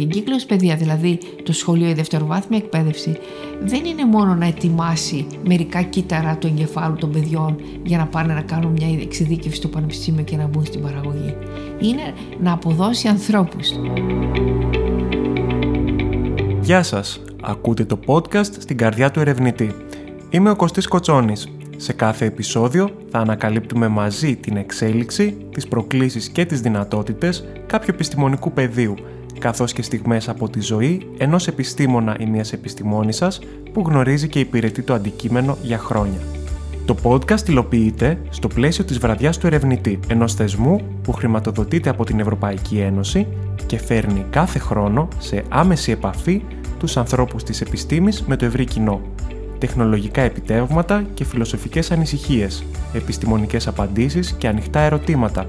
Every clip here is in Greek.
Η εγκύκλωση παιδεία, δηλαδή το σχολείο, η δευτεροβάθμια εκπαίδευση, δεν είναι μόνο να ετοιμάσει μερικά κύτταρα του εγκεφάλου των παιδιών για να πάνε να κάνουν μια εξειδίκευση στο πανεπιστήμιο και να μπουν στην παραγωγή. Είναι να αποδώσει ανθρώπους. Γεια σας! Ακούτε το podcast στην καρδιά του ερευνητή. Είμαι ο Κωστής Κοτσόνης. Σε κάθε επεισόδιο θα ανακαλύπτουμε μαζί την εξέλιξη, τις προκλήσεις και τις δυνατότητες κάποιου επιστημονικού πεδίου, καθώς και στιγμές από τη ζωή ενός επιστήμονα ή μιας επιστημόνισσας που γνωρίζει και υπηρετεί το αντικείμενο για χρόνια. Το podcast υλοποιείται στο πλαίσιο της βραδιάς του ερευνητή, ενός θεσμού που χρηματοδοτείται από την Ευρωπαϊκή Ένωση και φέρνει κάθε χρόνο σε άμεση επαφή τους ανθρώπους της επιστήμης με το ευρύ κοινό. Τεχνολογικά επιτεύγματα και φιλοσοφικές ανησυχίες, επιστημονικές απαντήσεις και ανοιχτά ερωτήματα.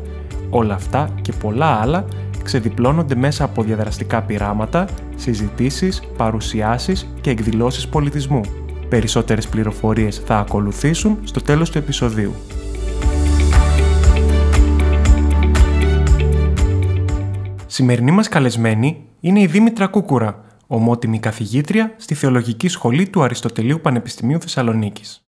Όλα αυτά και πολλά άλλα ξεδιπλώνονται μέσα από διαδραστικά πειράματα, συζητήσεις, παρουσιάσεις και εκδηλώσεις πολιτισμού. Περισσότερες πληροφορίες θα ακολουθήσουν στο τέλος του επεισοδίου. Σημερινή μας καλεσμένη είναι η Δήμητρα Κούκουρα, ομότιμη καθηγήτρια στη Θεολογική Σχολή του Αριστοτελείου Πανεπιστημίου Θεσσαλονίκης.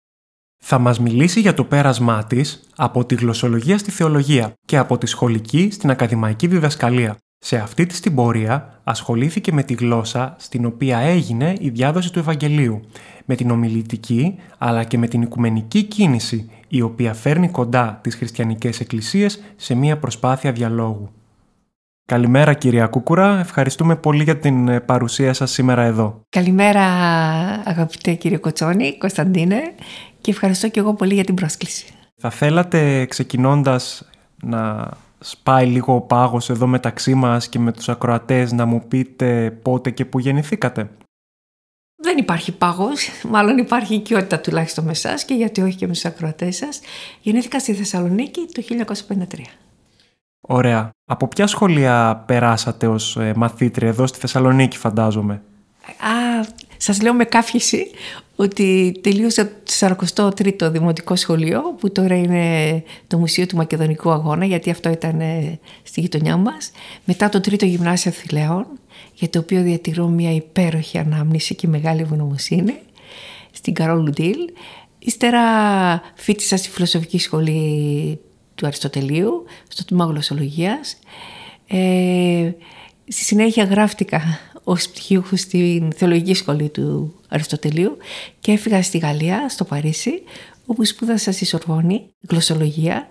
Θα μας μιλήσει για το πέρασμά της από τη γλωσσολογία στη θεολογία και από τη σχολική στην ακαδημαϊκή διδασκαλία. Σε αυτή τη την πορεία ασχολήθηκε με τη γλώσσα στην οποία έγινε η διάδοση του Ευαγγελίου, με την ομιλητική αλλά και με την οικουμενική κίνηση η οποία φέρνει κοντά τις χριστιανικές εκκλησίες σε μια προσπάθεια διαλόγου. Καλημέρα κυρία Κούκουρα, ευχαριστούμε πολύ για την ε, παρουσία σας σήμερα εδώ. Καλημέρα αγαπητέ κύριε Κοτσόνη, Κωνσταντίνε και ευχαριστώ και εγώ πολύ για την πρόσκληση. Θα θέλατε ξεκινώντας να σπάει λίγο ο πάγος εδώ μεταξύ μας και με τους ακροατές να μου πείτε πότε και που γεννηθήκατε; Δεν υπάρχει πάγος, μάλλον υπάρχει οικειότητα τουλάχιστον με εσάς και γιατί όχι και με τους ακροατές σας. Γεννήθηκα στη Θεσσαλονίκη το 1953. Ωραία. Από ποια σχολεία περάσατε ως ε, μαθήτρια εδώ στη Θεσσαλονίκη φαντάζομαι; Α, σας λέω με κάφηση ότι τελείωσα το 43ο Δημοτικό Σχολείο που τώρα είναι το Μουσείο του Μακεδονικού Αγώνα γιατί αυτό ήταν ε, στη γειτονιά μας. Μετά το τρίτο Γυμνάσιο Θηλαίων για το οποίο διατηρώ μια υπέροχη ανάμνηση και μεγάλη ευγνωμοσύνη στην Καρόλου Ντίλ. Ύστερα φίτησα στη Φιλοσοφική Σχολή του Αριστοτελείου, στο τμήμα γλωσσολογίας. Ε, στη συνέχεια γράφτηκα ως πτυχίουχο στην Θεολογική Σχολή του Αριστοτελείου και έφυγα στη Γαλλία, στο Παρίσι, όπου σπούδασα στη Σορβόνη γλωσσολογία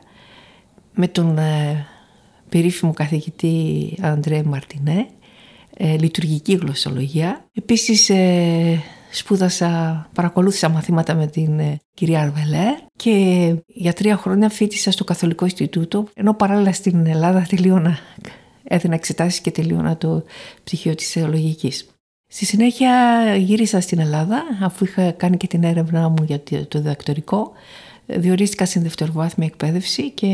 με τον ε, περίφημο καθηγητή Αντρέ Μαρτινέ, ε, λειτουργική γλωσσολογία. Επίσης ε, σπούδασα, παρακολούθησα μαθήματα με την ε, κυρία Αρβελέ και για τρία χρόνια φίτησα στο Καθολικό Ινστιτούτο, ενώ παράλληλα στην Ελλάδα τελείωνα, έδινα εξετάσεις και τελείωνα το πτυχίο της θεολογικής. Στη συνέχεια γύρισα στην Ελλάδα αφού είχα κάνει και την έρευνά μου για το διδακτορικό διορίστηκα στην δευτεροβάθμια εκπαίδευση και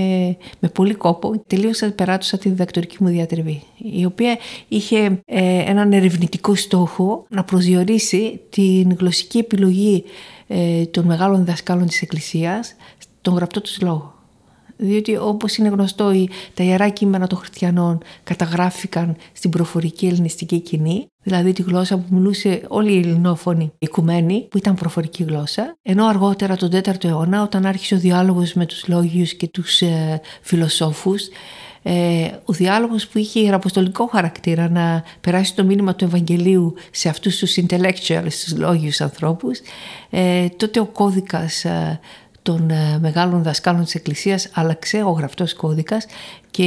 με πολύ κόπο τελείωσα, περάτωσα τη διδακτορική μου διατριβή, η οποία είχε ε, έναν ερευνητικό στόχο να προσδιορίσει την γλωσσική επιλογή ε, των μεγάλων διδασκάλων της Εκκλησίας στον γραπτό τους λόγο διότι όπως είναι γνωστό τα ιερά κείμενα των χριστιανών καταγράφηκαν στην προφορική ελληνιστική κοινή, δηλαδή τη γλώσσα που μιλούσε όλη η ελληνόφωνη οικουμένη, που ήταν προφορική γλώσσα, ενώ αργότερα τον 4ο αιώνα όταν άρχισε ο διάλογος με τους λόγιους και τους ε, φιλοσόφους, ε, ο διάλογος που είχε ιεραποστολικό χαρακτήρα να περάσει το μήνυμα του Ευαγγελίου σε αυτούς τους intellectuals, τους λόγιους ανθρώπους, ε, τότε ο κώδικας ε, των ε, μεγάλων δασκάλων της Εκκλησίας άλλαξε ο γραφτός κώδικας και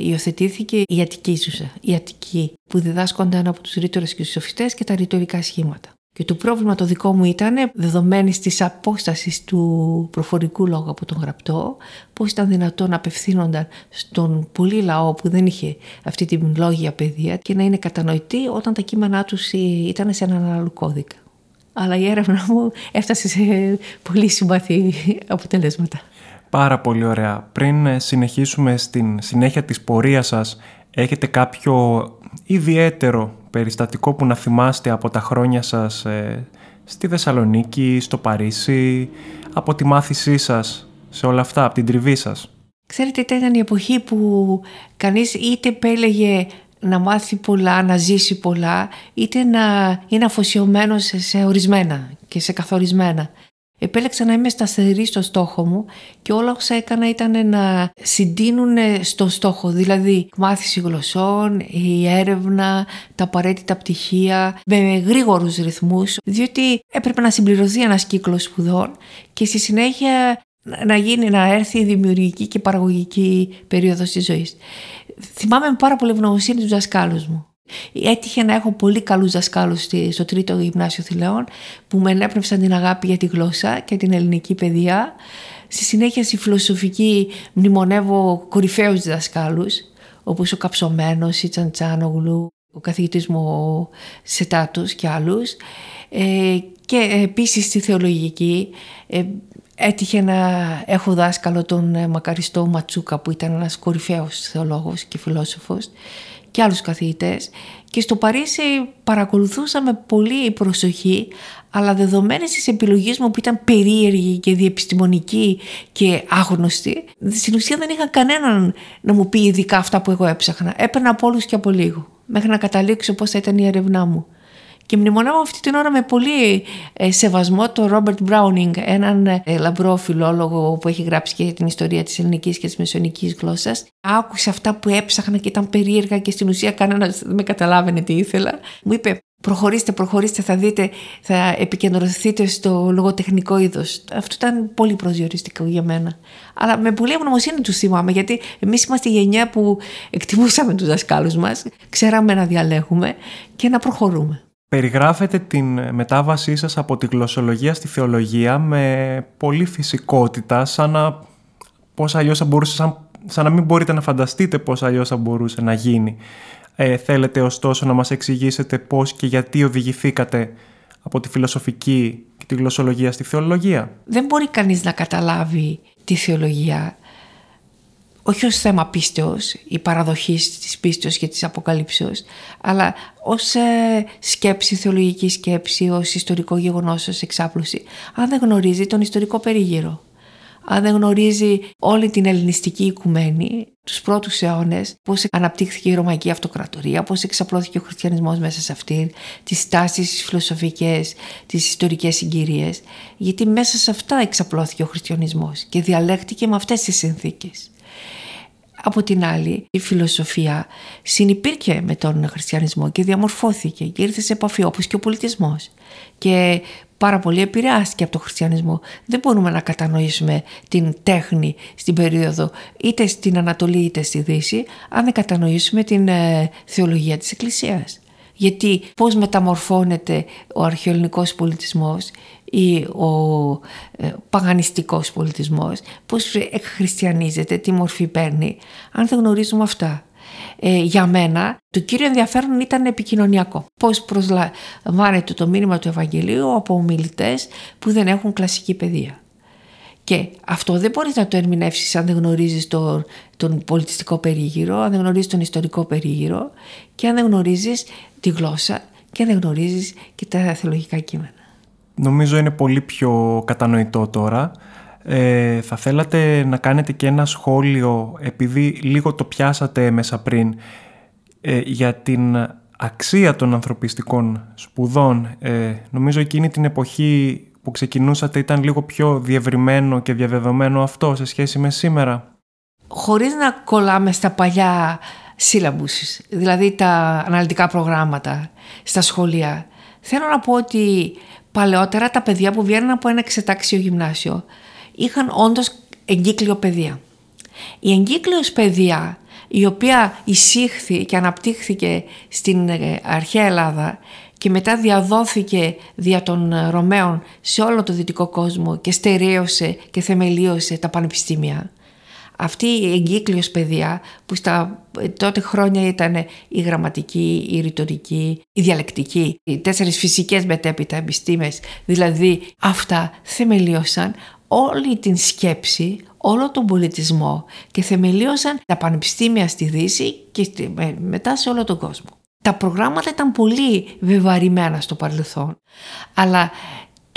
υιοθετήθηκε η Αττική Ζούσα, η Αττική που διδάσκονταν από τους ρήτορες και τους σοφιστές και τα ρητορικά σχήματα. Και το πρόβλημα το δικό μου ήταν, δεδομένη της απόστασης του προφορικού λόγου από τον γραπτό, πώς ήταν δυνατόν να απευθύνονταν στον πολύ λαό που δεν είχε αυτή την λόγια παιδεία και να είναι κατανοητή όταν τα κείμενά τους ήταν σε έναν άλλο κώδικα αλλά η έρευνα μου έφτασε σε πολύ συμπαθή αποτελέσματα. Πάρα πολύ ωραία. Πριν ε, συνεχίσουμε στην συνέχεια της πορείας σας, έχετε κάποιο ιδιαίτερο περιστατικό που να θυμάστε από τα χρόνια σας ε, στη Θεσσαλονίκη, στο Παρίσι, από τη μάθησή σας, σε όλα αυτά, από την τριβή σας; Ξέρετε, ήταν η εποχή που κανείς είτε επέλεγε να μάθει πολλά, να ζήσει πολλά, είτε να είναι αφοσιωμένο σε ορισμένα και σε καθορισμένα. Επέλεξα να είμαι σταθερή στο στόχο μου και όλα όσα έκανα ήταν να συντείνουν στο στόχο, δηλαδή μάθηση γλωσσών, η έρευνα, τα απαραίτητα πτυχία, με γρήγορους ρυθμούς, διότι έπρεπε να συμπληρωθεί ένας κύκλος σπουδών και στη συνέχεια να γίνει, να έρθει η δημιουργική και παραγωγική περίοδος της ζωής. Θυμάμαι με πάρα πολύ ευγνωμοσύνη τους δασκάλους μου. Έτυχε να έχω πολύ καλούς δασκάλους στο τρίτο γυμνάσιο Θηλαιών που με ενέπνευσαν την αγάπη για τη γλώσσα και την ελληνική παιδεία. Στη συνέχεια στη φιλοσοφική μνημονεύω κορυφαίους δασκάλους όπως ο Καψωμένος, η Τσαντσάνογλου, ο καθηγητής μου ο Σετάτος και άλλους. Ε, και επίσης στη θεολογική ε, έτυχε να έχω δάσκαλο τον ε, μακαριστό Ματσούκα που ήταν ένας κορυφαίος θεολόγος και φιλόσοφος και άλλους καθηγητές και στο Παρίσι παρακολουθούσαμε πολύ προσοχή αλλά δεδομένες της επιλογής μου που ήταν περίεργη και διεπιστημονική και άγνωστη στην ουσία δεν είχα κανέναν να μου πει ειδικά αυτά που εγώ έψαχνα. Έπαιρνα από όλους και από λίγο μέχρι να καταλήξω πώς θα ήταν η ερευνά μου. Και μνημονεύω αυτή την ώρα με πολύ ε, σεβασμό τον Ρόμπερτ Μπράουνινγκ, έναν ε, λαμπρό φιλόλογο που έχει γράψει και την ιστορία της ελληνικής και της μεσονικής γλώσσας. Άκουσε αυτά που έψαχνα και ήταν περίεργα και στην ουσία κανένας δεν με καταλάβαινε τι ήθελα. Μου είπε προχωρήστε, προχωρήστε, θα δείτε, θα επικεντρωθείτε στο λογοτεχνικό είδος. Αυτό ήταν πολύ προσδιοριστικό για μένα. Αλλά με πολύ ευγνωμοσύνη του θυμάμαι, γιατί εμείς είμαστε η γενιά που εκτιμούσαμε τους δασκάλους μας, ξέραμε να διαλέγουμε και να προχωρούμε. Περιγράφετε την μετάβασή σας από τη γλωσσολογία στη θεολογία με πολύ φυσικότητα, σαν να, πώς αλλιώς θα μπορούσε, σαν, σαν να μην μπορείτε να φανταστείτε πώς αλλιώς θα μπορούσε να γίνει. Ε, θέλετε ωστόσο να μας εξηγήσετε πώς και γιατί οδηγηθήκατε από τη φιλοσοφική και τη γλωσσολογία στη θεολογία; Δεν μπορεί κανείς να καταλάβει τη θεολογία όχι ως θέμα πίστεως ή παραδοχής της πίστεως και της αποκαλύψεως, αλλά ως ε, σκέψη, θεολογική σκέψη, ως ιστορικό γεγονός, ως εξάπλωση, αν δεν γνωρίζει τον ιστορικό περίγυρο. Αν δεν γνωρίζει όλη την ελληνιστική οικουμένη, τους πρώτους αιώνες, πώς αναπτύχθηκε η Ρωμαϊκή Αυτοκρατορία, πώς εξαπλώθηκε ο χριστιανισμός μέσα σε αυτήν, τις τάσεις, τις φιλοσοφικές, τις ιστορικές συγκυρίες, γιατί μέσα σε αυτά εξαπλώθηκε ο χριστιανισμός και διαλέχτηκε με αυτές τις συνθήκες. Από την άλλη, η φιλοσοφία συνυπήρχε με τον χριστιανισμό και διαμορφώθηκε και ήρθε σε επαφή όπως και ο πολιτισμός. Και πάρα πολύ επηρεάστηκε από τον χριστιανισμό. Δεν μπορούμε να κατανοήσουμε την τέχνη στην περίοδο είτε στην Ανατολή είτε στη Δύση αν δεν κατανοήσουμε την ε, θεολογία της Εκκλησίας. Γιατί πώς μεταμορφώνεται ο αρχαιοελληνικός πολιτισμός ή ο ε, παγανιστικός πολιτισμός, πώς εκχριστιανίζεται, τι μορφή παίρνει, αν δεν γνωρίζουμε αυτά. Ε, για μένα το κύριο ενδιαφέρον ήταν επικοινωνιακό. Πώς προσλαμβάνεται το μήνυμα του Ευαγγελίου από ομιλητές που δεν έχουν κλασική παιδεία. Και αυτό δεν μπορείς να το ερμηνεύσεις αν δεν γνωρίζεις τον, τον πολιτιστικό περίγυρο, αν δεν γνωρίζεις τον ιστορικό περίγυρο και αν δεν γνωρίζεις τη γλώσσα και αν δεν γνωρίζεις και τα θεολογικά κείμενα. Νομίζω είναι πολύ πιο κατανοητό τώρα. Ε, θα θέλατε να κάνετε και ένα σχόλιο, επειδή λίγο το πιάσατε μέσα πριν, ε, για την αξία των ανθρωπιστικών σπουδών. Ε, νομίζω εκείνη την εποχή που ξεκινούσατε ήταν λίγο πιο διευρυμένο και διαδεδομένο αυτό σε σχέση με σήμερα. Χωρίς να κολλάμε στα παλιά σύλλαμπους, δηλαδή τα αναλυτικά προγράμματα στα σχολεία. Θέλω να πω ότι παλαιότερα τα παιδιά που βγαίνουν από ένα εξετάξιο γυμνάσιο είχαν όντως εγκύκλιο παιδεία. Η εγκύκλειος παιδεία η οποία εισήχθη και αναπτύχθηκε στην ε, αρχαία Ελλάδα και μετά διαδόθηκε δια των ε, Ρωμαίων σε όλο το δυτικό κόσμο και στερέωσε και θεμελίωσε τα πανεπιστήμια. Αυτή η εγκύκλειος παιδεία που στα ε, τότε χρόνια ήταν η γραμματική, η ρητορική, η διαλεκτική, οι τέσσερις φυσικές μετέπειτα επιστήμες, δηλαδή αυτά θεμελίωσαν όλη την σκέψη, όλο τον πολιτισμό και θεμελίωσαν τα πανεπιστήμια στη Δύση και μετά σε όλο τον κόσμο. Τα προγράμματα ήταν πολύ βεβαρημένα στο παρελθόν, αλλά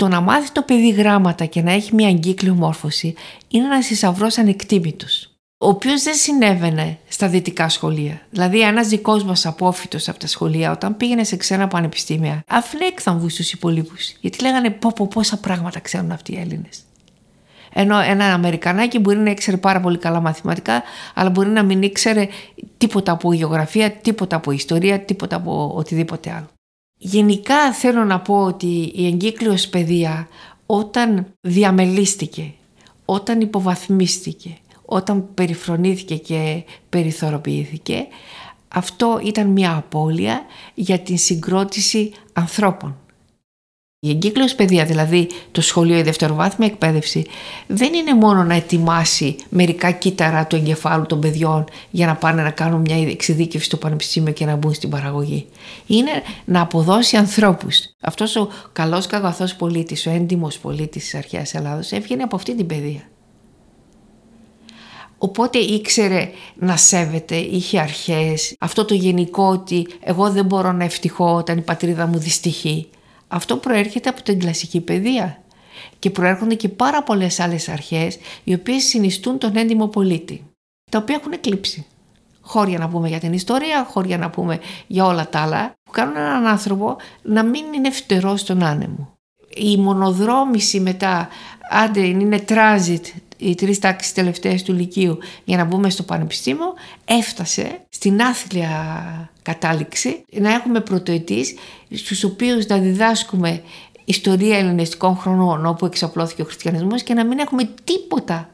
το να μάθει το παιδί γράμματα και να έχει μια εγκύκλιο μόρφωση είναι ένας θησαυρός ανεκτήμητος, ο οποίος δεν συνέβαινε στα δυτικά σχολεία. Δηλαδή, ένας δικός μας απόφυτος από τα σχολεία, όταν πήγαινε σε ξένα πανεπιστήμια, αφνέκθαμβου στου υπολείπους. Γιατί λέγανε πω, πω πόσα πράγματα ξέρουν αυτοί οι Έλληνες. Ενώ ένα Αμερικανάκι μπορεί να ήξερε πάρα πολύ καλά μαθηματικά, αλλά μπορεί να μην ήξερε τίποτα από γεωγραφία, τίποτα από ιστορία, τίποτα από οτιδήποτε άλλο. Γενικά θέλω να πω ότι η εγκύκλειος παιδεία όταν διαμελίστηκε, όταν υποβαθμίστηκε, όταν περιφρονήθηκε και περιθωροποιήθηκε, αυτό ήταν μια απώλεια για την συγκρότηση ανθρώπων. Η εγκύκλειος παιδεία, δηλαδή το σχολείο, η δευτεροβάθμια εκπαίδευση, δεν είναι μόνο να ετοιμάσει μερικά κύτταρα του εγκεφάλου των παιδιών για να πάνε να κάνουν μια εξειδίκευση στο πανεπιστήμιο και να μπουν στην παραγωγή. Είναι να αποδώσει ανθρώπους. Αυτός ο καλός καγαθός πολίτης, ο έντιμος πολίτης της αρχαίας Ελλάδος έβγαινε από αυτή την παιδεία. Οπότε ήξερε να σέβεται, είχε αρχές, αυτό το γενικό ότι εγώ δεν μπορώ να ευτυχώ όταν η πατρίδα μου δυστυχεί. Αυτό προέρχεται από την κλασική παιδεία και προέρχονται και πάρα πολλές άλλες αρχές οι οποίες συνιστούν τον έντιμο πολίτη, τα οποία έχουν εκλείψει. Χώρια να πούμε για την ιστορία, χώρια να πούμε για όλα τα άλλα, που κάνουν έναν άνθρωπο να μην είναι φτερός στον άνεμο. Η μονοδρόμηση μετά, άντε είναι transit, οι τρεις τάξεις τελευταίες του Λυκείου για να μπούμε στο πανεπιστήμιο, έφτασε στην άθλια κατάληξη να έχουμε πρωτοετής στους οποίους να διδάσκουμε ιστορία ελληνιστικών χρονών όπου εξαπλώθηκε ο χριστιανισμός και να μην έχουμε τίποτα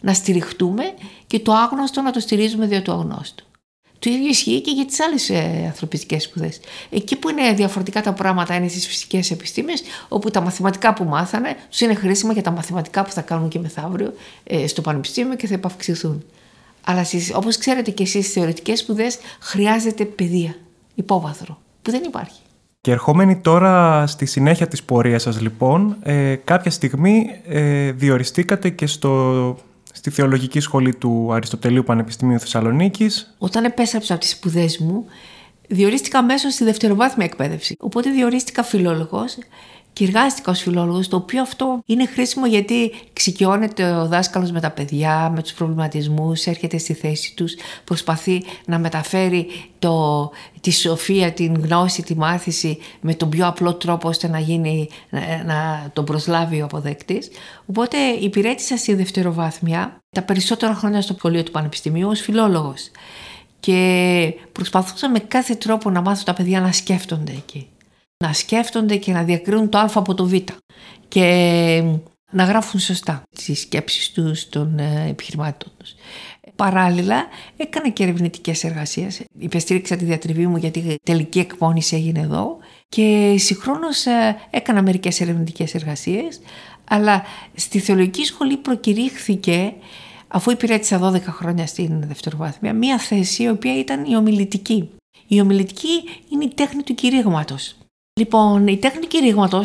να στηριχτούμε και το άγνωστο να το στηρίζουμε δια του αγνώστου. Το ίδιο ισχύει και για τις άλλες ε, ανθρωπιστικές σπουδές. Εκεί που είναι διαφορετικά τα πράγματα είναι στις φυσικές επιστήμες, όπου τα μαθηματικά που μάθανε τους είναι χρήσιμα για τα μαθηματικά που θα κάνουν και μεθαύριο ε, στο πανεπιστήμιο και θα επαυξηθούν. Αλλά όπως ξέρετε και εσείς στις θεωρητικές σπουδές χρειάζεται παιδεία, υπόβαθρο, που δεν υπάρχει. Και ερχόμενοι τώρα στη συνέχεια της πορείας σας λοιπόν, ε, κάποια στιγμή ε, διοριστήκατε και στο στη Θεολογική Σχολή του Αριστοτελείου Πανεπιστημίου Θεσσαλονίκης. Όταν επέστρεψα από τις σπουδές μου, διορίστηκα αμέσως στη δευτεροβάθμια εκπαίδευση. Οπότε διορίστηκα φιλόλογος και εργάστηκα ως φιλόλογος, το οποίο αυτό είναι χρήσιμο γιατί εξοικειώνεται ο δάσκαλος με τα παιδιά, με τους προβληματισμούς, έρχεται στη θέση τους, προσπαθεί να μεταφέρει το, τη σοφία, την γνώση, τη μάθηση με τον πιο απλό τρόπο ώστε να, γίνει, να, να τον προσλάβει ο αποδέκτης. Οπότε υπηρέτησα στη δευτεροβάθμια τα περισσότερα χρόνια στο σχολείο του Πανεπιστημίου ως φιλόλογος και προσπαθούσα με κάθε τρόπο να μάθω τα παιδιά να σκέφτονται εκεί να σκέφτονται και να διακρίνουν το α από το β και να γράφουν σωστά τις σκέψεις τους των ε, επιχειρημάτων τους. Παράλληλα έκανα και ερευνητικές εργασίες. Υπεστήριξα τη διατριβή μου γιατί η τελική εκπόνηση έγινε εδώ και συγχρόνως ε, έκανα μερικές ερευνητικές εργασίες αλλά στη θεολογική σχολή προκηρύχθηκε αφού υπηρέτησα 12 χρόνια στην δευτεροβάθμια, μία θέση η οποία ήταν η ομιλητική. Η ομιλητική είναι η τέχνη του κηρύγματος. Λοιπόν, η τέχνη κηρύγματο,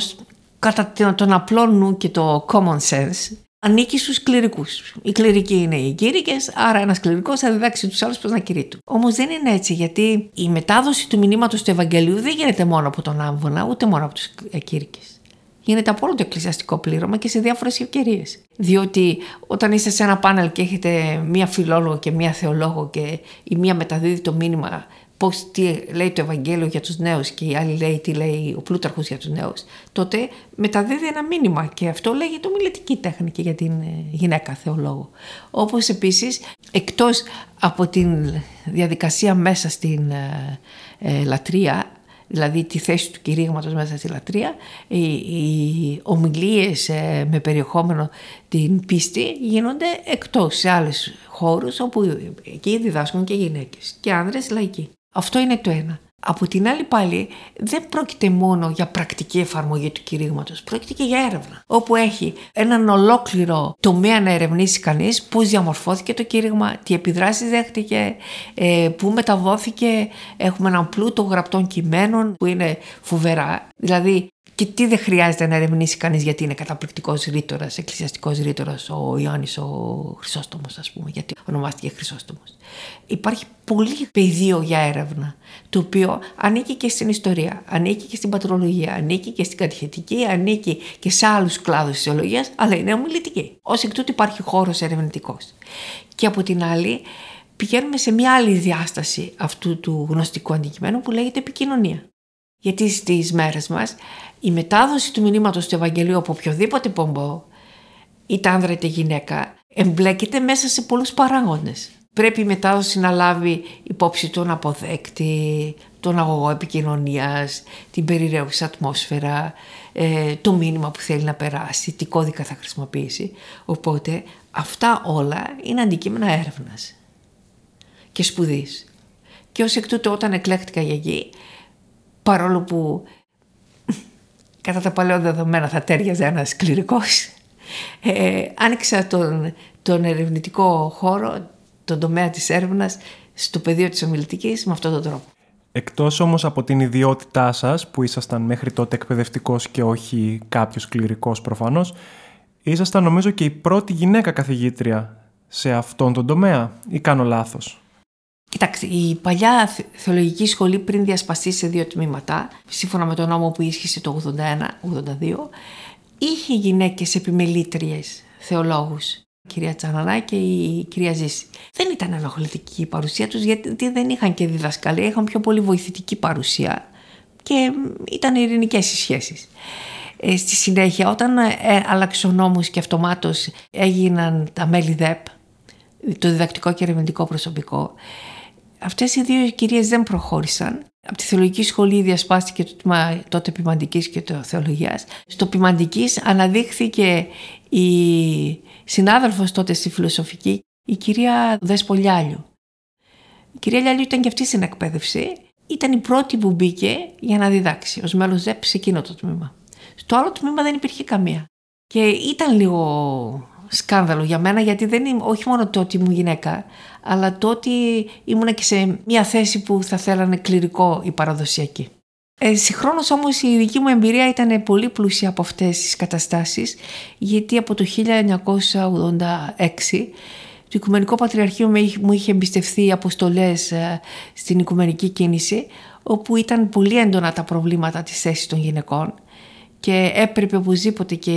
κατά τον απλό νου και το common sense, ανήκει στους κληρικούς. Οι κληρικοί είναι οι κήρυκε, άρα ένας κληρικός θα διδάξει τους άλλους πώ να κηρύττουν. Όμως δεν είναι έτσι, γιατί η μετάδοση του μηνύματος του Ευαγγελίου δεν γίνεται μόνο από τον άμβονα, ούτε μόνο από τους κήρυκε. Γίνεται από όλο το εκκλησιαστικό πλήρωμα και σε διάφορες ευκαιρίες. Διότι όταν είστε σε ένα πάνελ και έχετε μία φιλόλογο και μία θεολόγο και η μία μεταδίδει το μήνυμα πώς τι λέει το Ευαγγέλιο για τους νέους και η άλλη λέει τι λέει ο Πλούταρχος για τους νέους, τότε μεταδίδει ένα μήνυμα και αυτό λέγεται ομιλητική τέχνικη για την ε, γυναίκα θεολόγο. Όπως επίσης, εκτός από την διαδικασία μέσα στην ε, ε, λατρεία, δηλαδή τη θέση του κηρύγματος μέσα στη λατρεία, οι, οι ομιλίες με περιεχόμενο την πίστη γίνονται εκτός σε άλλες χώρους όπου εκεί διδάσκουν και γυναίκες και άνδρες λαϊκοί. Αυτό είναι το ένα. Από την άλλη πάλι δεν πρόκειται μόνο για πρακτική εφαρμογή του κηρύγματος, πρόκειται και για έρευνα. Όπου έχει έναν ολόκληρο τομέα να ερευνήσει κανείς πώς διαμορφώθηκε το κήρυγμα, τι επιδράσεις δέχτηκε, ε, πού μεταδόθηκε, έχουμε έναν πλούτο γραπτών κειμένων που είναι φοβερά. Δηλαδή και τι δεν χρειάζεται να ερευνήσει κανείς γιατί είναι καταπληκτικός ρήτορας, εκκλησιαστικός ρήτορας ο Ιωάννης ο Χρυσόστομος, ας πούμε, γιατί ονομάστηκε Χρυσόστομος. Υπάρχει πολύ πεδίο για έρευνα, το οποίο ανήκει και στην ιστορία, ανήκει και στην πατρολογία, ανήκει και στην κατηχετική, ανήκει και σε άλλους κλάδους της αλλά είναι ομιλητική. Ω εκ τούτου υπάρχει χώρος ερευνητικός. Και από την άλλη, πηγαίνουμε σε μια άλλη διάσταση αυτού του γνωστικού αντικειμένου που λέγεται επικοινωνία. Γιατί στις μέρες μας η μετάδοση του μηνύματος του Ευαγγελίου από οποιοδήποτε πομπό, είτε άνδρα είτε γυναίκα, εμπλέκεται μέσα σε πολλούς παράγοντες. Πρέπει η μετάδοση να λάβει υπόψη τον αποδέκτη, τον αγωγό επικοινωνίας, την περιραίουσα ατμόσφαιρα, ε, το μήνυμα που θέλει να περάσει, τι κώδικα θα χρησιμοποιήσει. Οπότε αυτά όλα είναι αντικείμενα έρευνας και σπουδής. Και ως εκ τούτου όταν εκλέχτηκα για γη, παρόλο που κατά τα παλαιό δεδομένα θα τέριαζε ένας κληρικός, ε, άνοιξα τον, τον ερευνητικό χώρο, τον τομέα της έρευνας, στο πεδίο της ομιλητικής με αυτόν τον τρόπο. Εκτός όμως από την ιδιότητά σας, που ήσασταν μέχρι τότε εκπαιδευτικός και όχι κάποιος κληρικός προφανώς, ήσασταν νομίζω και η πρώτη γυναίκα καθηγήτρια σε αυτόν τον τομέα ή κάνω λάθος; Κοιτάξτε, η παλιά θεολογική σχολή πριν διασπαστεί σε δύο τμήματα, σύμφωνα με τον νόμο που ίσχυσε το 81-82, είχε γυναίκες επιμελήτριες θεολόγους, η κυρία Τσανανά και η κυρία Ζήση. Δεν ήταν ενοχλητική η παρουσία τους γιατί δεν είχαν και διδασκαλία, είχαν πιο πολύ βοηθητική παρουσία και ήταν ειρηνικές οι σχέσεις. Ε, στη συνέχεια όταν ε, άλλαξε ο νόμος και αυτομάτως έγιναν τα μέλη ΔΕΠ, το διδακτικό και ερευνητικό προσωπικό, Αυτές οι δύο κυρίες δεν προχώρησαν. Από τη θεολογική σχολή διασπάστηκε το τμήμα τότε ποιμαντικής και το θεολογίας. Στο ποιμαντικής αναδείχθηκε η συνάδελφος τότε στη φιλοσοφική, η κυρία Δεσπολιάλιου. Η κυρία Λιάλιου ήταν και αυτή στην εκπαίδευση. Ήταν η πρώτη που μπήκε για να διδάξει ως μέλος ΔΕΠ σε εκείνο το τμήμα. Στο άλλο τμήμα δεν υπήρχε καμία. Και ήταν λίγο σκάνδαλο για μένα γιατί δεν είμαι, όχι μόνο το ότι ήμουν γυναίκα αλλά το ότι ήμουν και σε μια θέση που θα θέλανε κληρικό ή παραδοσιακή. Ε, συγχρόνως όμως η δική μου εμπειρία ήταν πολύ πλούσια από αυτές τις καταστάσεις γιατί από το 1986 το Οικουμενικό Πατριαρχείο μου είχε εμπιστευθεί αποστολές ε, στην οικουμενική κίνηση όπου ήταν πολύ έντονα τα προβλήματα της θέσης των γυναικών και έπρεπε οπωσδήποτε και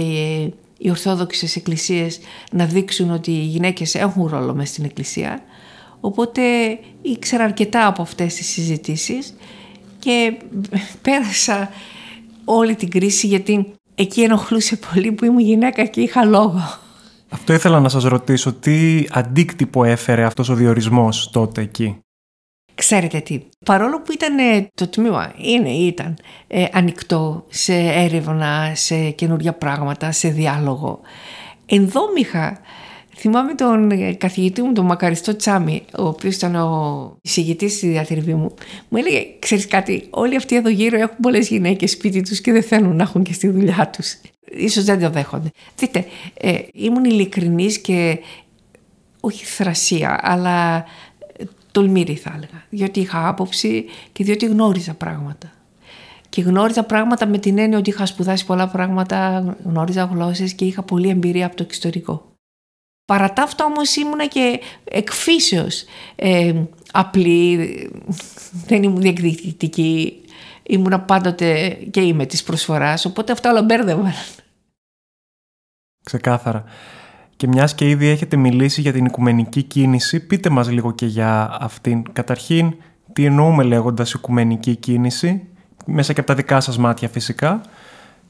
οι Ορθόδοξες Εκκλησίες να δείξουν ότι οι γυναίκες έχουν ρόλο μέσα στην Εκκλησία. Οπότε ήξερα αρκετά από αυτές τις συζητήσεις και πέρασα όλη την κρίση γιατί εκεί ενοχλούσε πολύ που ήμουν γυναίκα και είχα λόγο. Αυτό ήθελα να σας ρωτήσω, τι αντίκτυπο έφερε αυτός ο διορισμός τότε εκεί; Ξέρετε τι, παρόλο που ήταν ε, το τμήμα, είναι, ήταν ε, ανοιχτό σε έρευνα, σε καινούργια πράγματα, σε διάλογο, ενδόμηχα Θυμάμαι τον ε, καθηγητή μου, τον Μακαριστό Τσάμι, ο οποίος ήταν ο εισηγητής στη διατριβή μου, μου έλεγε, ξέρεις κάτι, όλοι αυτοί εδώ γύρω έχουν πολλές γυναίκες σπίτι τους και δεν θέλουν να έχουν και στη δουλειά τους. Ίσως δεν το δέχονται. Δείτε, ε, ήμουν ειλικρινής και όχι θρασία, αλλά τολμήρη θα έλεγα. Διότι είχα άποψη και διότι γνώριζα πράγματα. Και γνώριζα πράγματα με την έννοια ότι είχα σπουδάσει πολλά πράγματα, γνώριζα γλώσσες και είχα πολλή εμπειρία από το εξωτερικό. Παρά τα αυτά όμως ήμουνα και εκφύσεως ε, απλή, δεν ήμουν διεκδικητική, ήμουνα πάντοτε και είμαι της προσφοράς, οπότε αυτά όλα μπέρδευαν. Ξεκάθαρα. Και μιας και ήδη έχετε μιλήσει για την οικουμενική κίνηση, πείτε μας λίγο και για αυτήν. Καταρχήν, τι εννοούμε λέγοντας οικουμενική κίνηση, μέσα και από τα δικά σας μάτια φυσικά,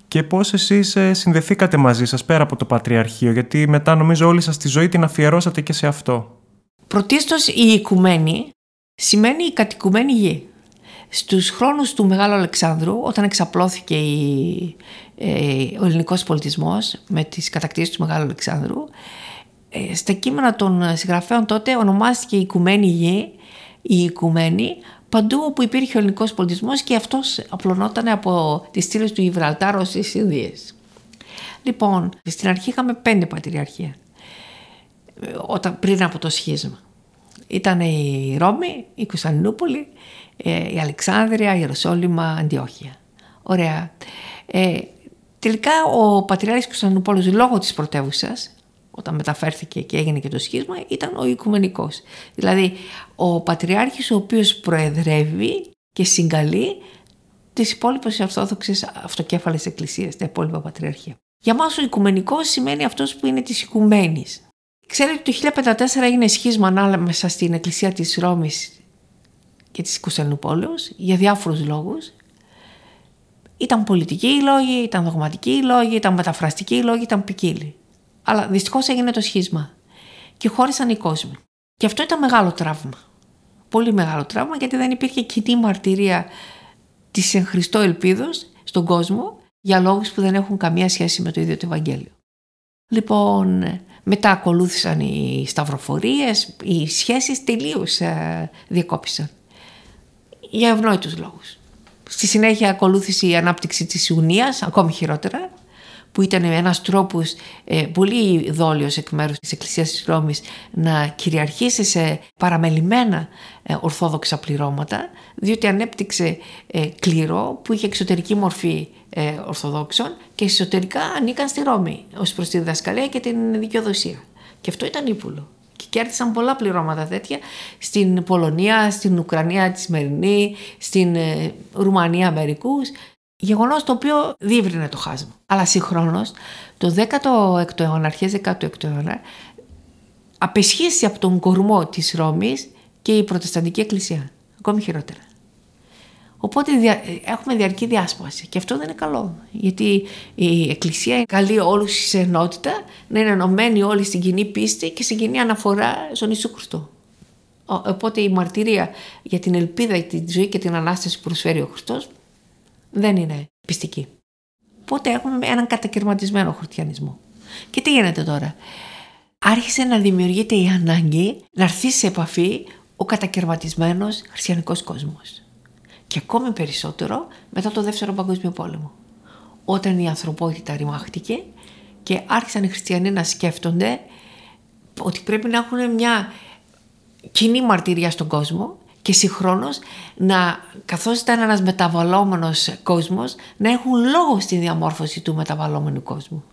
και πώς εσείς ε, συνδεθήκατε μαζί σας πέρα από το Πατριαρχείο, γιατί μετά νομίζω όλη σας τη ζωή την αφιερώσατε και σε αυτό. Πρωτίστως η οικουμένη σημαίνει η κατοικουμένη γη. Στους χρόνους του Μεγάλου Αλεξάνδρου, όταν εξαπλώθηκε η, ε, ο ελληνικός πολιτισμός με τις κατακτήσεις του Μεγάλου Αλεξάνδρου, ε, στα κείμενα των συγγραφέων τότε ονομάστηκε η οικουμένη γη, η οικουμένη, παντού όπου υπήρχε ο ελληνικός πολιτισμός και αυτός απλωνόταν από τις στήλες του Ιβραλτάρ στις Ινδίες. Λοιπόν, στην αρχή είχαμε πέντε πατριαρχία ε, όταν, πριν από το σχίσμα. Ήταν η Ρώμη, η Κωνσταντινούπολη, ε, η Αλεξάνδρεια, η Ιεροσόλυμα, Αντιόχεια. Ωραία. Ε, τελικά ο Πατριάρχης Κωνσταντινούπολης λόγω της πρωτεύουσας, όταν μεταφέρθηκε και έγινε και το σχίσμα, ήταν ο Οικουμενικός. Δηλαδή ο Πατριάρχης ο οποίος προεδρεύει και συγκαλεί τις υπόλοιπες ορθόδοξες αυτοκέφαλες εκκλησίες, τα υπόλοιπα πατριαρχία. Για μας ο Οικουμενικός σημαίνει αυτός που είναι της οικουμένης. Ξέρετε ότι το 1054 έγινε σχίσμα ανάμεσα στην εκκλησία της Ρώμης και της Κωνσταντινούπολης για διάφορους λόγους. Ήταν πολιτικοί οι λόγοι, ήταν δογματικοί οι λόγοι, ήταν μεταφραστικοί οι λόγοι, ήταν ποικίλοι. Αλλά δυστυχώς έγινε το σχίσμα και χώρισαν οι κόσμοι. Και αυτό ήταν μεγάλο τραύμα. Πολύ μεγάλο τραύμα γιατί δεν υπήρχε κοινή μαρτυρία της εν Χριστώ ελπίδος στον κόσμο για λόγους που δεν έχουν καμία σχέση με το ίδιο το Ευαγγέλιο. Λοιπόν, μετά ακολούθησαν οι σταυροφορίες, οι σχέσεις τελείως ε, διακόπησαν. Για ευνόητους λόγους. Στη συνέχεια ακολούθησε η ανάπτυξη της Ιουνίας, ακόμη χειρότερα, που ήταν ένας τρόπος ε, πολύ δόλιος εκ μέρους της Εκκλησίας της Ρώμης να κυριαρχήσει σε παραμελημένα ε, ορθόδοξα πληρώματα διότι ανέπτυξε ε, κλήρο που είχε εξωτερική μορφή ε, ορθοδόξων και εσωτερικά ανήκαν στη Ρώμη ως προς τη διδασκαλία και την δικαιοδοσία. Και αυτό ήταν ύπουλο. Και κέρδισαν πολλά πληρώματα τέτοια στην Πολωνία, στην Ουκρανία τη σημερινή, στην ε, Ρουμανία μερικούς Γεγονός το οποίο διεύρυνε το χάσμα. Αλλά συγχρόνως, το 16ο αιώνα, αρχές 16ο αιώνα, απεσχίσει από τον κορμό της Ρώμης και η Προτεσταντική Εκκλησία. Ακόμη χειρότερα. Οπότε έχουμε διαρκή διάσπαση και αυτό δεν είναι καλό. Γιατί η Εκκλησία καλεί όλους σε ενότητα να είναι ενωμένοι όλοι στην κοινή πίστη και στην κοινή αναφορά στον Ιησού Χριστό. Οπότε η μαρτυρία για την ελπίδα, τη ζωή και την Ανάσταση που προσφέρει ο Χριστός δεν είναι πιστική. Οπότε έχουμε έναν κατακαιρματισμένο χριστιανισμό. Και τι γίνεται τώρα; Άρχισε να δημιουργείται η ανάγκη να έρθει σε επαφή ο κατακαιρματισμένος χριστιανικός κόσμος. Και ακόμη περισσότερο μετά το δεύτερο παγκόσμιο πόλεμο. Όταν η ανθρωπότητα ρημάχτηκε και άρχισαν οι χριστιανοί να σκέφτονται ότι πρέπει να έχουν μια κοινή μαρτυρία στον κόσμο και συγχρόνως να, καθώς ήταν ένας μεταβαλλόμενος κόσμος, να έχουν λόγο στη διαμόρφωση του μεταβαλλόμενου κόσμου.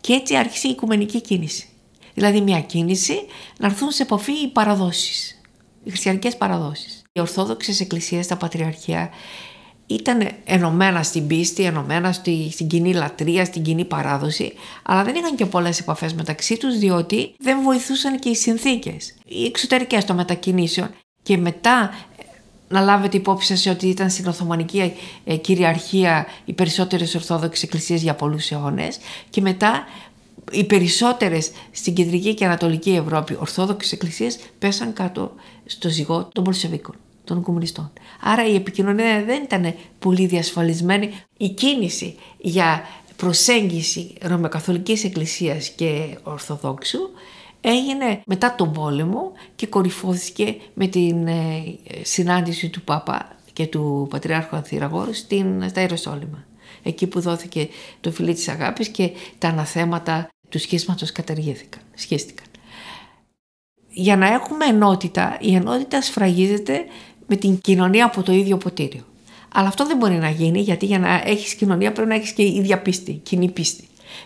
Και έτσι άρχισε η οικουμενική κίνηση. Δηλαδή μια κίνηση να έρθουν σε επαφή οι παραδόσεις, οι χριστιανικές παραδόσεις. Οι Ορθόδοξες Εκκλησίες, τα Πατριαρχία ήταν ενωμένα στην πίστη, ενωμένα στη, στην κοινή λατρεία, στην κοινή παράδοση, αλλά δεν είχαν και πολλές επαφές μεταξύ τους διότι δεν βοηθούσαν και οι συνθήκες, οι εξωτερικές των μετακινήσεων. Και μετά ε, να λάβετε υπόψη σας ότι ήταν στην Οθωμανική ε, κυριαρχία οι περισσότερες Ορθόδοξες Εκκλησίες για πολλούς αιώνες και μετά οι περισσότερες στην κεντρική και ανατολική Ευρώπη Ορθόδοξες Εκκλησίες πέσαν κάτω στο ζυγό των Πολσεβίκων, των κομμουνιστών. Άρα η επικοινωνία δεν ήταν πολύ διασφαλισμένη. Η κίνηση για προσέγγιση Ρωμαιοκαθολικής Εκκλησίας και Ορθοδόξου έγινε μετά τον πόλεμο και κορυφώθηκε με την ε, συνάντηση του Πάπα και του Πατριάρχου Ανθυραγόρου στην, στα Ιεροσόλυμα. Εκεί που δόθηκε το φιλί της αγάπης και τα αναθέματα του σχίσματος καταργήθηκαν, σχίστηκαν. Για να έχουμε ενότητα, η ενότητα σφραγίζεται με την κοινωνία από το ίδιο ποτήριο. Αλλά αυτό δεν μπορεί να γίνει γιατί για να έχεις κοινωνία πρέπει να έχεις και ίδια πίστη, κοινή πίστη.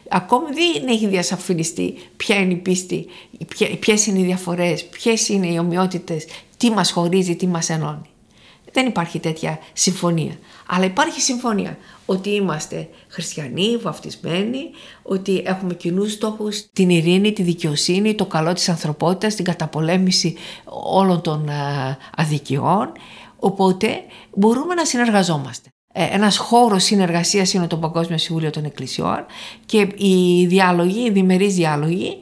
Ακόμη δεν έχει διασαφινιστεί ποια είναι η πίστη, ποιες είναι οι διαφορές, ποιες είναι οι ομοιότητες, τι μας χωρίζει, τι μας ενώνει. Δεν υπάρχει τέτοια συμφωνία. Αλλά υπάρχει συμφωνία ότι είμαστε χριστιανοί, βαφτισμένοι, ότι έχουμε κοινούς στόχους, την ειρήνη, τη δικαιοσύνη, το καλό της ανθρωπότητας, την καταπολέμηση όλων των αδικιών. Οπότε μπορούμε να συνεργαζόμαστε. Ε, ένας χώρος συνεργασίας είναι το Παγκόσμιο Συμβούλιο των Εκκλησιών και οι διάλογοι, οι διμερείς διάλογοι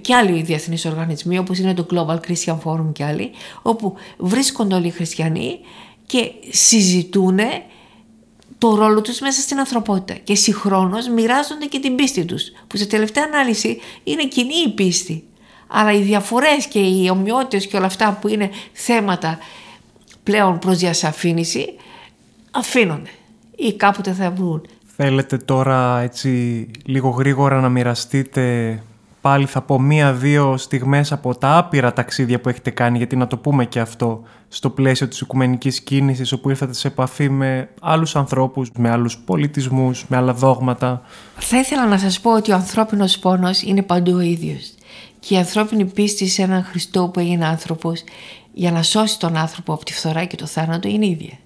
και άλλοι διεθνείς οργανισμοί όπως είναι το Global Christian Forum και άλλοι όπου βρίσκονται όλοι οι χριστιανοί και συζητούν το ρόλο τους μέσα στην ανθρωπότητα και συγχρόνως μοιράζονται και την πίστη τους που σε τελευταία ανάλυση είναι κοινή η πίστη. Αλλά οι διαφορές και οι ομοιότητες και όλα αυτά που είναι θέματα πλέον προς διασαφήνιση αφήνονται ή κάποτε θα βρουν. Θέλετε τώρα έτσι λίγο γρήγορα να μοιραστείτε πάλι θα πω μία-δύο στιγμές από τα άπειρα ταξίδια που έχετε κάνει γιατί να το πούμε και αυτό στο πλαίσιο της οικουμενικής κίνησης όπου ήρθατε σε επαφή με άλλους ανθρώπους, με άλλους πολιτισμούς, με άλλα δόγματα. Θα ήθελα να σας πω ότι ο ανθρώπινος πόνος είναι παντού ο ίδιος και η ανθρώπινη πίστη σε έναν Χριστό που έγινε άνθρωπος για να σώσει τον άνθρωπο από τη φθορά και το θάνατο είναι ίδια.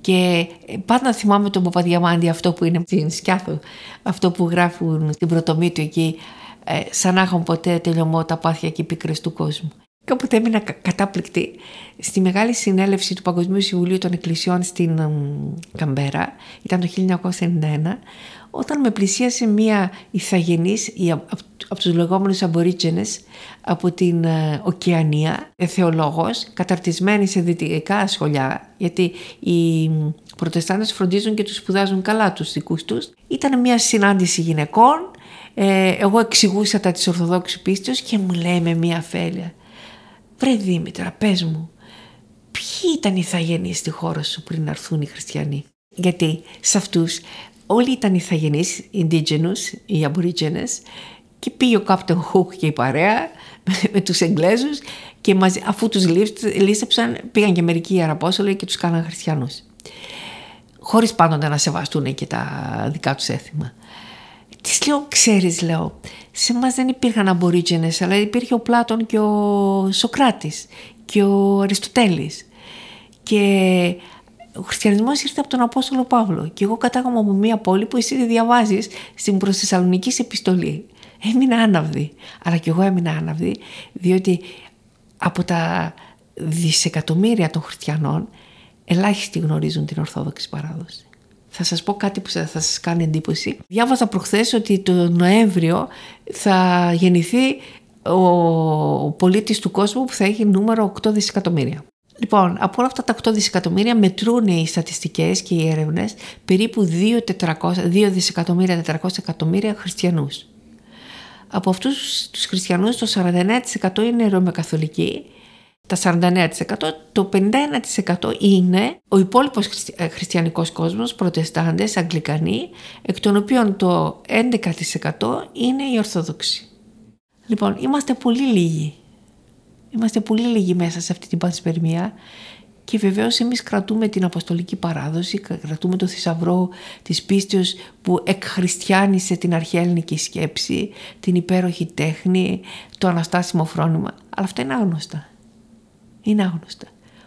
Και πάντα θυμάμαι τον Παπαδιαμάντη αυτό που είναι στην Σκιάθο, αυτό που γράφουν στην πρωτομή του εκεί, ε, σαν να έχουν ποτέ τελειωμό τα πάθια και οι πίκρες του κόσμου. Και όποτε έμεινα κατάπληκτη στη μεγάλη συνέλευση του Παγκοσμίου Συμβουλίου των Εκκλησιών στην Καμπέρα, ήταν το 1991, όταν με πλησίασε μία ηθαγενής από τους λεγόμενους αμπορίτζενες από την ε, Οκεανία, ε, θεολόγος, καταρτισμένη σε δυτικά σχολιά, γιατί οι προτεστάντες φροντίζουν και τους σπουδάζουν καλά τους δικούς τους. Ήταν μια συνάντηση γυναικών, ε, εγώ εξηγούσα τα της Ορθοδόξου πίστεως και μου λέει με μια αφέλεια «Βρε Δήμητρα, πες μου, ποιοι ήταν οι θαγενείς στη χώρα σου πριν έρθουν οι χριστιανοί» γιατί σε αυτούς όλοι ήταν ηθαγενείς, indigenous, οι aborigines και πήγε ο Captain Hook και η παρέα με, τους Εγγλέζους και μαζί, αφού τους λύσεψαν πήγαν και μερικοί Αραπόσολοι και τους κάναν χριστιανούς. Χωρίς πάντοτε να σεβαστούν και τα δικά τους έθιμα. Της λέω, ξέρεις λέω, σε εμάς δεν υπήρχαν aborigines αλλά υπήρχε ο Πλάτων και ο Σοκράτης και ο Αριστοτέλης. Και ο χριστιανισμός ήρθε από τον Απόστολο Παύλο και εγώ κατάγομαι από μια πόλη που εσύ διαβάζεις στην προ Θεσσαλονική επιστολή. Έμεινα άναυδη. Αλλά και εγώ έμεινα άναυδη, διότι από τα δισεκατομμύρια των χριστιανών ελάχιστοι γνωρίζουν την Ορθόδοξη παράδοση. Θα σας πω κάτι που θα σας κάνει εντύπωση. Διάβαζα προχθές ότι το Νοέμβριο θα γεννηθεί ο πολίτης του κόσμου που θα έχει νούμερο 8 δισεκατομμύρια. Λοιπόν, από όλα αυτά τα 8 δισεκατομμύρια μετρούν οι στατιστικές και οι έρευνες περίπου 2, 2 δισεκατομμύρια 400 εκατομμύρια χριστιανούς. Από αυτούς τους χριστιανούς το 49% είναι ρωμαιοκαθολικοί, τα 49%, το 51% είναι ο υπόλοιπος ε, χριστιανικός κόσμος, προτεστάντες, αγγλικανοί, εκ των οποίων το 11% είναι οι Ορθόδοξοι. Λοιπόν, είμαστε πολύ λίγοι. Είμαστε πολύ λίγοι μέσα σε αυτή την πανσπερμία και βεβαίως εμείς κρατούμε την Αποστολική Παράδοση, κρατούμε το θησαυρό της πίστεως που εκχριστιάνισε την αρχαία ελληνική σκέψη, την υπέροχη τέχνη, το αναστάσιμο φρόνημα. Αλλά αυτά είναι άγνωστα. Είναι άγνωστα.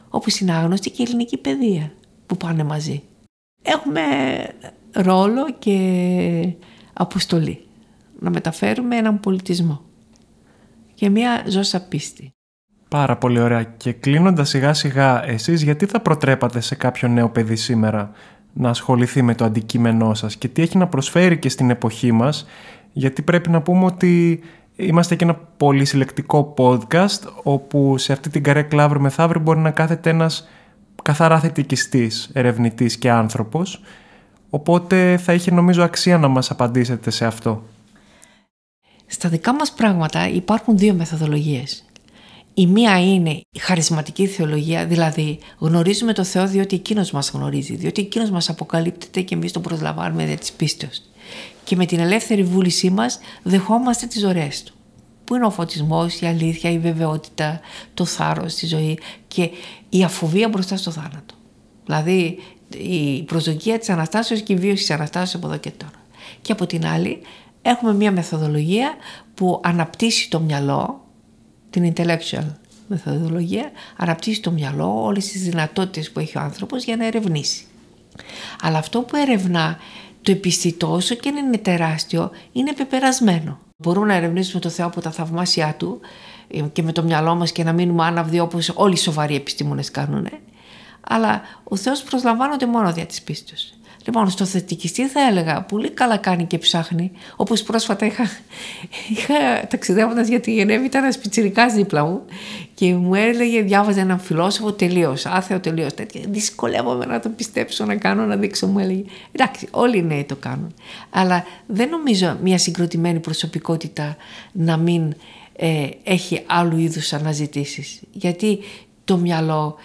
Όπως είναι άγνωστη και η ελληνική παιδεία που πάνε μαζί. Έχουμε ρόλο και αποστολή. Να μεταφέρουμε έναν πολιτισμό και μια ζώσα πίστη. Πάρα πολύ ωραία. Και κλείνοντας σιγά σιγά, εσείς γιατί θα προτρέπατε σε κάποιο νέο παιδί σήμερα να ασχοληθεί με το αντικείμενό σας και τι έχει να προσφέρει και στην εποχή μας, γιατί πρέπει να πούμε ότι είμαστε και ένα πολύ συλλεκτικό podcast, όπου σε αυτή την καρέκλα αύριο μεθαύριο μπορεί να κάθεται ένας καθαρά θετικιστής, ερευνητής και άνθρωπος, οπότε θα είχε νομίζω αξία να μας απαντήσετε σε αυτό. Στα δικά μας πράγματα υπάρχουν δύο μεθοδολογίες. Η μία είναι η χαρισματική θεολογία, δηλαδή γνωρίζουμε το Θεό διότι εκείνος μας γνωρίζει, διότι εκείνος μας αποκαλύπτεται και εμείς τον προσλαμβάνουμε δια της πίστεως. Και με την ελεύθερη βούλησή μας δεχόμαστε τις ωραίες του. Που είναι ο φωτισμός, η αλήθεια, η βεβαιότητα, το θάρρος στη ζωή και η αφοβία μπροστά στο θάνατο. Δηλαδή η προσδοκία της Αναστάσεως και η βίωση της Αναστάσεως από εδώ και τώρα. Και από την άλλη έχουμε μια μεθοδολογία που αναπτύσσει το μυαλό την intellectual μεθοδολογία, αναπτύσσει το μυαλό, όλες τις δυνατότητες που έχει ο άνθρωπος για να ερευνήσει. Αλλά αυτό που ερευνά το επιστητό, όσο και είναι τεράστιο, είναι πεπερασμένο. Μπορούμε να ερευνήσουμε το Θεό από τα θαυμάσια του ε, και με το μυαλό μας και να μείνουμε άναυδοι όπως όλοι οι σοβαροί επιστήμονες κάνουν. Αλλά ο Θεός προσλαμβάνονται μόνο δια της πίστης. Λοιπόν, στο θετικιστή θα έλεγα πολύ καλά κάνει και ψάχνει. Όπως πρόσφατα είχα, είχα ταξιδεύοντας για τη Γενέβη, ήταν ένας πιτσυρικά δίπλα μου και μου έλεγε, διάβαζε έναν φιλόσοφο τελείως, άθεο τελείως. Δυσκολεύομαι να το πιστέψω, να κάνω, να δείξω. Μου έλεγε, εντάξει, όλοι οι νέοι το κάνουν. Αλλά δεν νομίζω μια συγκροτημένη προσωπικότητα να μην ε, έχει άλλου είδους αναζητήσεις. Γιατί το μυαλό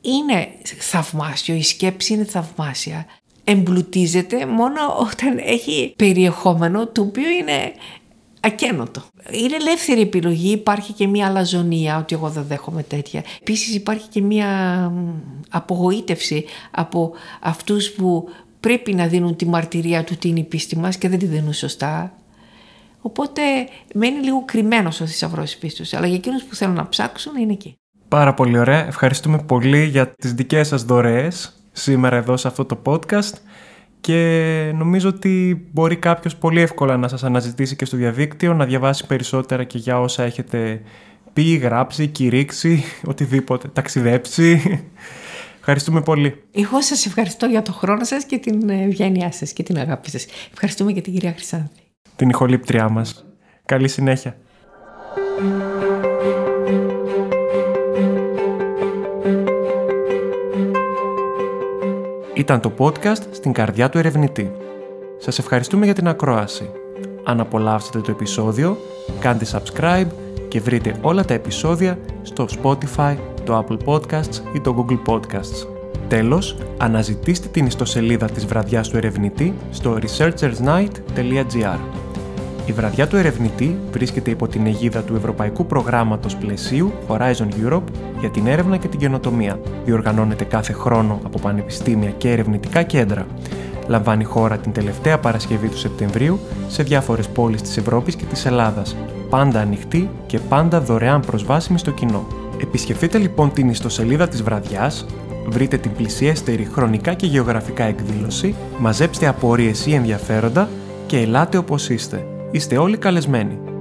είναι θαυμάσιο, η σκέψη είναι θαυμάσια εμπλουτίζεται μόνο όταν έχει περιεχόμενο το οποίο είναι ακένοτο. Είναι ελεύθερη επιλογή, υπάρχει και μια αλαζονία ότι εγώ δεν δέχομαι τέτοια. Επίσης υπάρχει και μια απογοήτευση από αυτούς που πρέπει να δίνουν τη μαρτυρία του τι είναι η πίστη μας και δεν τη δίνουν σωστά. Οπότε μένει λίγο κρυμμένος ο θησαυρός της πίστης. Αλλά για εκείνους που θέλουν να ψάξουν είναι εκεί. Πάρα πολύ ωραία. Ευχαριστούμε πολύ για τις δικές σας δωρεές σήμερα εδώ σε αυτό το podcast και νομίζω ότι μπορεί κάποιος πολύ εύκολα να σας αναζητήσει και στο διαδίκτυο, να διαβάσει περισσότερα και για όσα έχετε πει, γράψει, κηρύξει, οτιδήποτε, ταξιδέψει. Ευχαριστούμε πολύ. Εγώ σας ευχαριστώ για το χρόνο σας και την ευγένειά σας και την αγάπη σας. Ευχαριστούμε και την κυρία Χρυσάνθη. Την ηχολήπτριά μας. Καλή συνέχεια. Ήταν το podcast στην καρδιά του ερευνητή. Σας ευχαριστούμε για την ακρόαση. Αν απολαύσατε το επεισόδιο, κάντε subscribe και βρείτε όλα τα επεισόδια στο Spotify, το Apple Podcasts ή το Google Podcasts. Τέλος, αναζητήστε την ιστοσελίδα της βραδιάς του ερευνητή στο researchersnight.gr. Η βραδιά του ερευνητή βρίσκεται υπό την αιγίδα του Ευρωπαϊκού Προγράμματος Πλαισίου Horizon Europe για την έρευνα και την καινοτομία. Διοργανώνεται κάθε χρόνο από πανεπιστήμια και ερευνητικά κέντρα. Λαμβάνει χώρα την τελευταία Παρασκευή του Σεπτεμβρίου σε διάφορες πόλεις της Ευρώπης και της Ελλάδας. Πάντα ανοιχτή και πάντα δωρεάν προσβάσιμη στο κοινό. Επισκεφτείτε λοιπόν την ιστοσελίδα της βραδιάς, βρείτε την πλησιέστερη χρονικά και γεωγραφικά εκδήλωση, μαζέψτε απορίες ή ενδιαφέροντα και ελάτε όπως είστε. Είστε όλοι καλεσμένοι.